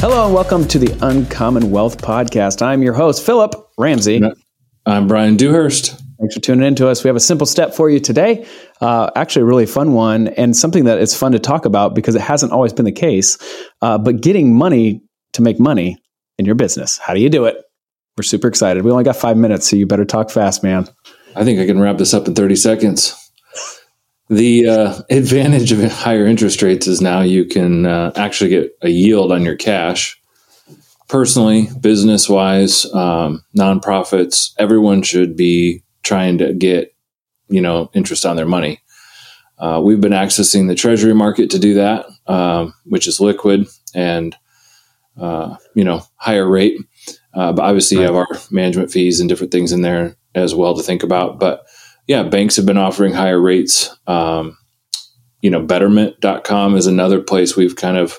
Hello and welcome to the Uncommon Wealth Podcast. I'm your host, Philip Ramsey. I'm Brian Dewhurst. Thanks for tuning in to us. We have a simple step for you today. Uh, actually, a really fun one and something that is fun to talk about because it hasn't always been the case. Uh, but getting money to make money in your business. How do you do it? We're super excited. We only got five minutes, so you better talk fast, man. I think I can wrap this up in 30 seconds. The uh, advantage of higher interest rates is now you can uh, actually get a yield on your cash. Personally, business wise, um, nonprofits, everyone should be trying to get you know interest on their money. Uh, we've been accessing the treasury market to do that, um, which is liquid and uh, you know higher rate. Uh, but obviously, right. you have our management fees and different things in there as well to think about. But yeah, banks have been offering higher rates. Um, you know, betterment.com is another place we've kind of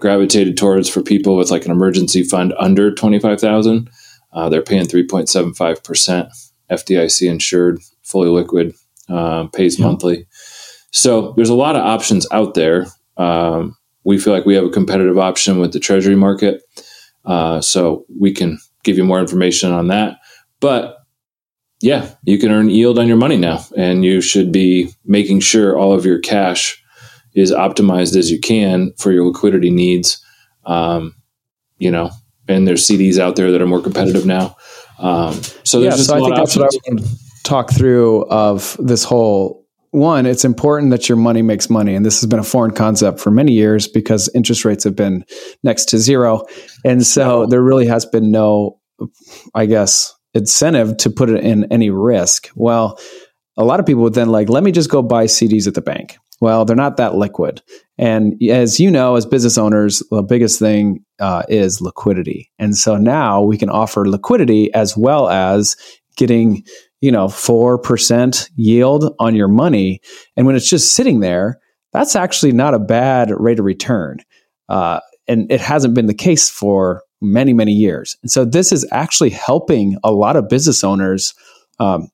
gravitated towards for people with like an emergency fund under 25,000. Uh, they're paying 3.75% FDIC insured, fully liquid, uh, pays yeah. monthly. So there's a lot of options out there. Um, we feel like we have a competitive option with the treasury market. Uh, so we can give you more information on that. But yeah, you can earn yield on your money now, and you should be making sure all of your cash is optimized as you can for your liquidity needs. Um, you know, and there's CDs out there that are more competitive now. Um, so there's yeah, just so I think that's what I want to talk through of this whole one. It's important that your money makes money, and this has been a foreign concept for many years because interest rates have been next to zero, and so there really has been no, I guess, incentive to put it in any risk. Well, a lot of people would then like, let me just go buy CDs at the bank. Well, they're not that liquid. And as you know, as business owners, the biggest thing uh, is liquidity. And so now we can offer liquidity as well as getting, you know, 4% yield on your money. And when it's just sitting there, that's actually not a bad rate of return. Uh, and it hasn't been the case for many, many years. And so this is actually helping a lot of business owners um,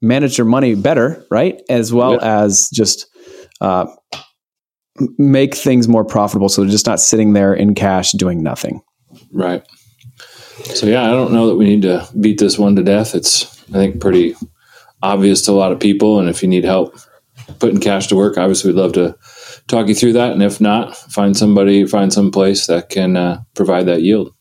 manage their money better, right? As well yeah. as just uh, make things more profitable. So they're just not sitting there in cash doing nothing. Right. So yeah, I don't know that we need to beat this one to death. It's I think pretty obvious to a lot of people. And if you need help putting cash to work, obviously we'd love to talk you through that. And if not, find somebody, find some place that can uh, provide that yield.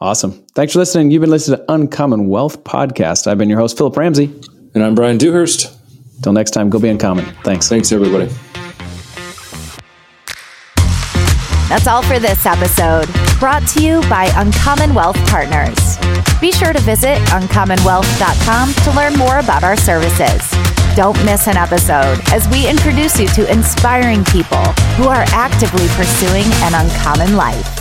Awesome. Thanks for listening. You've been listening to Uncommon Wealth Podcast. I've been your host, Philip Ramsey. And I'm Brian Dewhurst. Till next time, go be uncommon. Thanks. Thanks, everybody. That's all for this episode, brought to you by Uncommon Wealth Partners. Be sure to visit uncommonwealth.com to learn more about our services. Don't miss an episode as we introduce you to inspiring people who are actively pursuing an uncommon life.